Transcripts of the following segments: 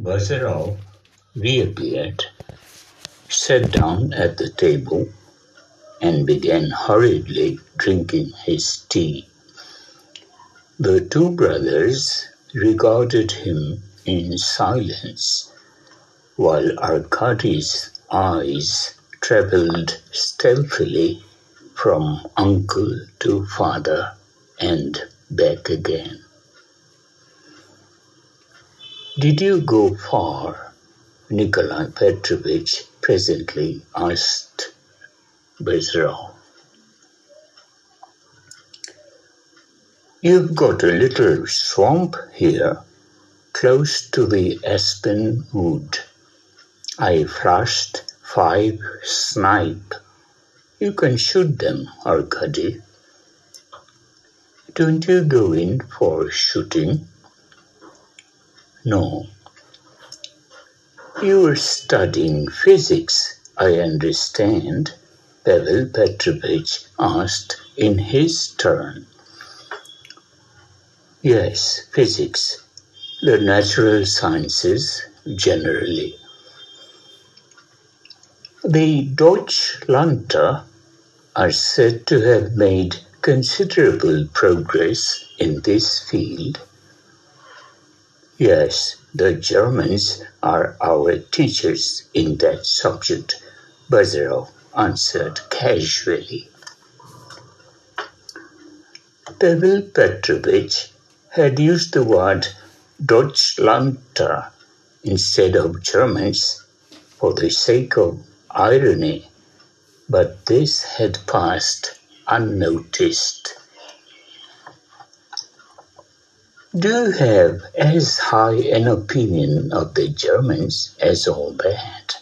Bazarov reappeared, sat down at the table, and began hurriedly drinking his tea. The two brothers regarded him in silence, while Arkady's eyes travelled stealthily from uncle to father and back again. Did you go far? Nikolai Petrovich presently asked Bazarov. You've got a little swamp here, close to the aspen wood. I flushed five snipe. You can shoot them, Arkady. Don't you go in for shooting? No. You are studying physics, I understand, Pavel Petrovich asked in his turn. Yes, physics, the natural sciences generally. The Deutschlander are said to have made considerable progress in this field. Yes, the Germans are our teachers in that subject, Bazarov answered casually. Pavel Petrovich had used the word Deutschlander instead of Germans for the sake of irony, but this had passed unnoticed. Do have as high an opinion of the Germans as all that?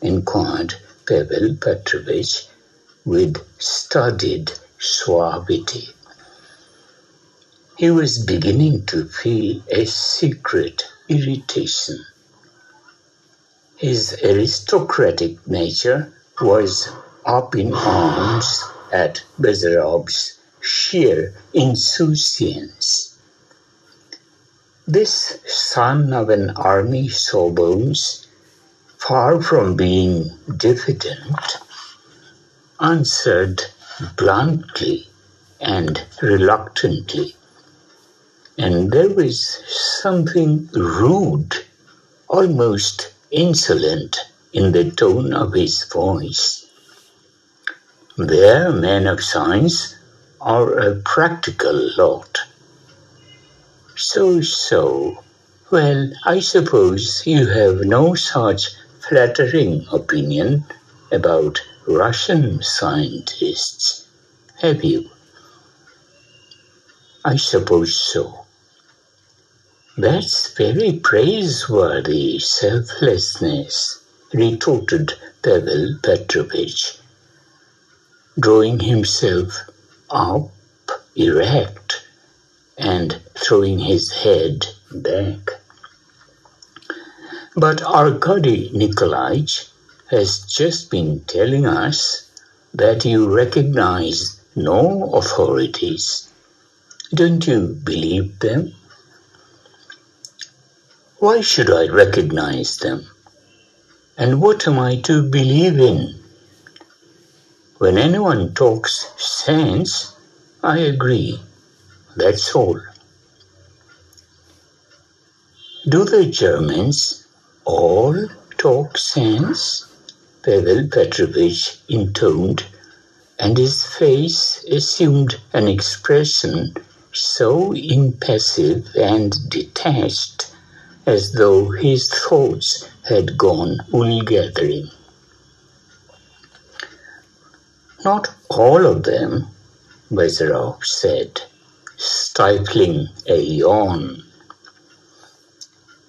inquired Pavel Petrovich with studied suavity. He was beginning to feel a secret irritation. His aristocratic nature was up in arms at Bazarov's sheer insouciance. This son of an army sawbones, far from being diffident, answered bluntly and reluctantly and there was something rude, almost insolent in the tone of his voice. Their men of science are a practical lot. So, so. Well, I suppose you have no such flattering opinion about Russian scientists, have you? I suppose so. That's very praiseworthy selflessness, retorted Pavel Petrovich, drawing himself up erect and throwing his head back. But Arkady Nikolaich has just been telling us that you recognize no authorities. Don't you believe them? Why should I recognize them? And what am I to believe in? When anyone talks sense, I agree. That's all. Do the Germans all talk sense? Pavel Petrovich intoned, and his face assumed an expression so impassive and detached as though his thoughts had gone wool gathering. Not all of them, Bazarov said, stifling a yawn.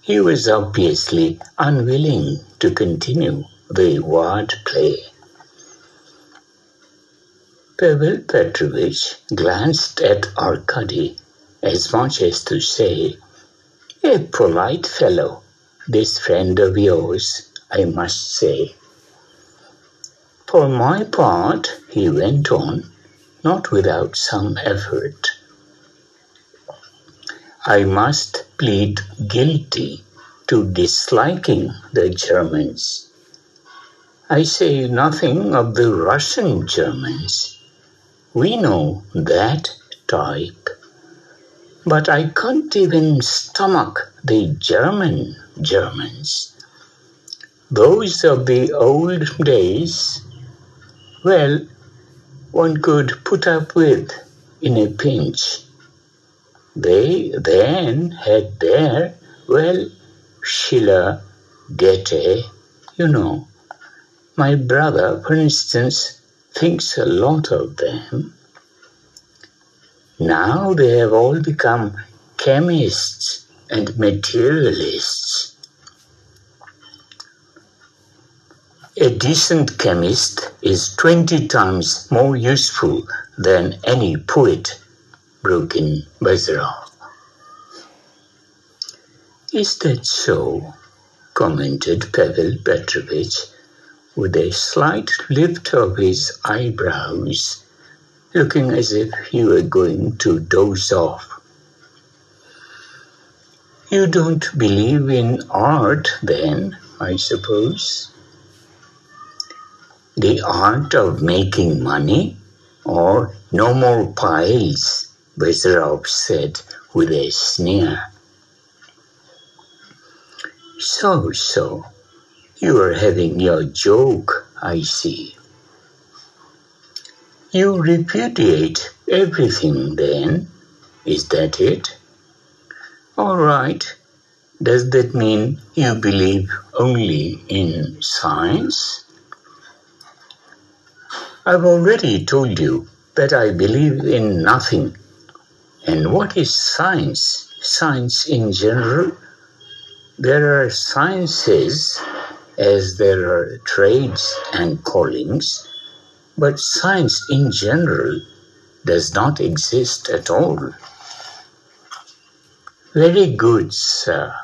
He was obviously unwilling to continue the word play. Pavel Petrovich glanced at Arkady as much as to say, a polite fellow, this friend of yours, I must say. For my part, he went on, not without some effort, I must plead guilty to disliking the Germans. I say nothing of the Russian Germans. We know that type. But I can't even stomach the German Germans. Those of the old days, well, one could put up with in a pinch. They then had their, well, Schiller, Goethe, you know. My brother, for instance, thinks a lot of them. Now they have all become chemists and materialists. A decent chemist is 20 times more useful than any poet, broke in Bazarov. Is that so? commented Pavel Petrovitch with a slight lift of his eyebrows, looking as if he were going to doze off. You don't believe in art, then, I suppose? The art of making money? Or no more piles, Bazarov said with a sneer. So, so, you are having your joke, I see. You repudiate everything then, is that it? All right. Does that mean you believe only in science? I've already told you that I believe in nothing. And what is science? Science in general? There are sciences as there are trades and callings, but science in general does not exist at all. Very good, sir.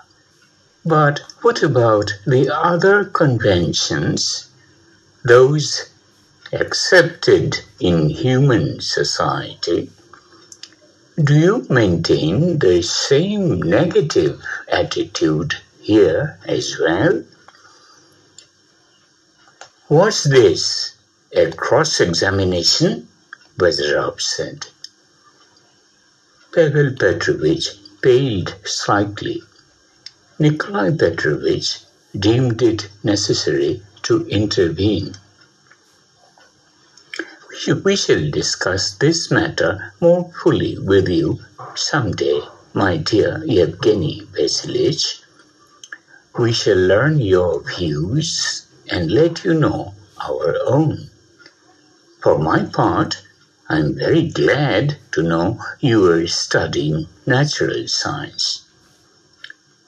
But what about the other conventions, those accepted in human society, do you maintain the same negative attitude here as well? Was this a cross-examination? Bazarov said. Pavel Petrovich paled slightly. Nikolai Petrovich deemed it necessary to intervene. We shall discuss this matter more fully with you some day, my dear Yevgeny Vasilich. We shall learn your views and let you know our own. For my part, I am very glad to know you are studying natural science.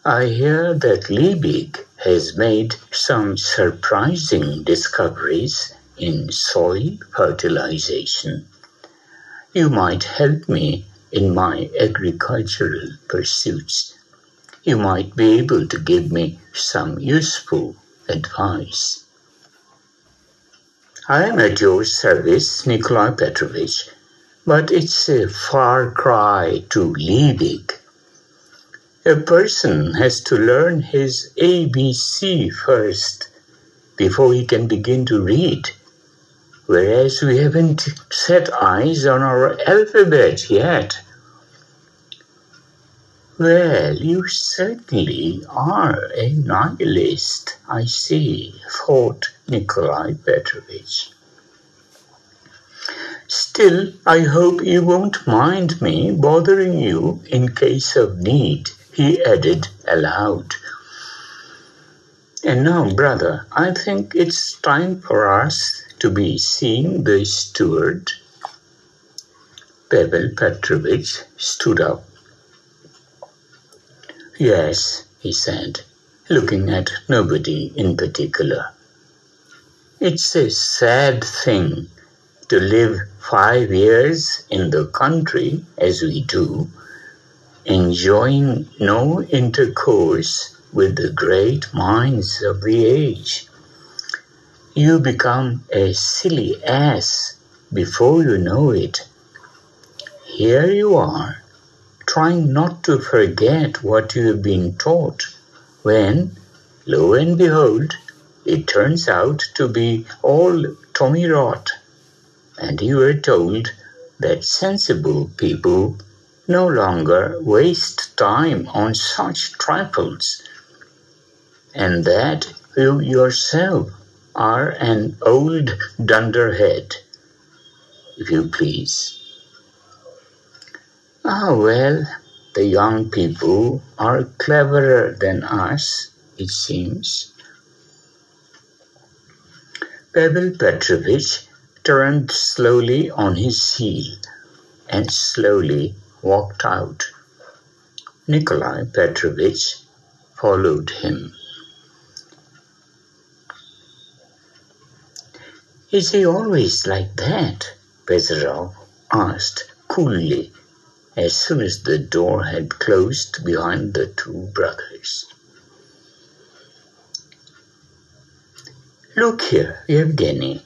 I hear that Liebig has made some surprising discoveries in soil fertilization. You might help me in my agricultural pursuits. You might be able to give me some useful advice. I am at your service, Nikolai Petrovich, but it's a far cry to Liebig. A person has to learn his ABC first before he can begin to read whereas we haven't set eyes on our alphabet yet. Well, you certainly are a nihilist, I see, thought Nikolai Petrovitch. Still, I hope you won't mind me bothering you in case of need, he added aloud. And now, brother, I think it's time for us to be seeing the steward. Pavel Petrovitch stood up. Yes, he said, looking at nobody in particular. It's a sad thing to live five years in the country as we do, enjoying no intercourse with the great minds of the age. You become a silly ass before you know it. Here you are, trying not to forget what you have been taught, when, lo and behold, it turns out to be all Tommy rot, and you are told that sensible people no longer waste time on such trifles, and that you yourself are an old dunderhead, if you please. Ah, well, the young people are cleverer than us, it seems. Pavel Petrovitch turned slowly on his heel and slowly walked out. Nikolai Petrovitch followed him. Is he always like that? Bazarov asked coolly as soon as the door had closed behind the two brothers. Look here, Yevgeny.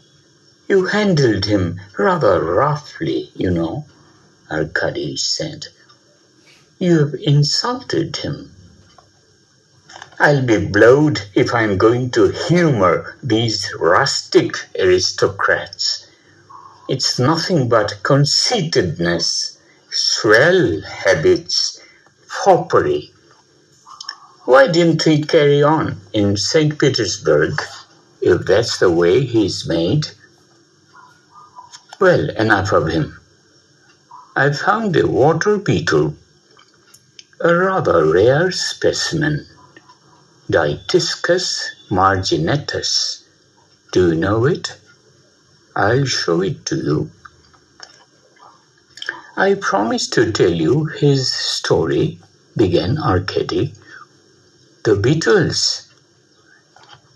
You handled him rather roughly, you know, Arkady said. You have insulted him. I'll be blowed if I'm going to humor these rustic aristocrats. It's nothing but conceitedness swell habits, foppery. Why didn't he carry on in St. Petersburg if that's the way he's made? Well, enough of him. I found a water beetle, a rather rare specimen, Dytiscus marginatus. Do you know it? I'll show it to you. I promised to tell you his story, began Arkady. The beetle's.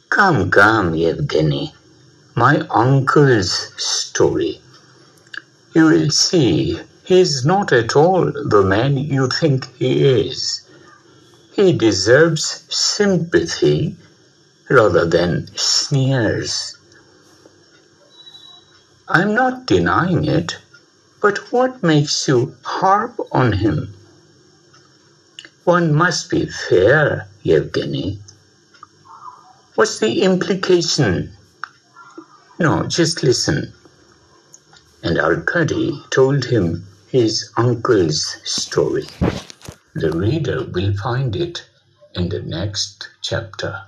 Come, come, Yevgeny. My uncle's story. You will see he's not at all the man you think he is. He deserves sympathy rather than sneers. I'm not denying it. But what makes you harp on him? One must be fair, Yevgeny. What's the implication? No, just listen. And Arkady told him his uncle's story. The reader will find it in the next chapter.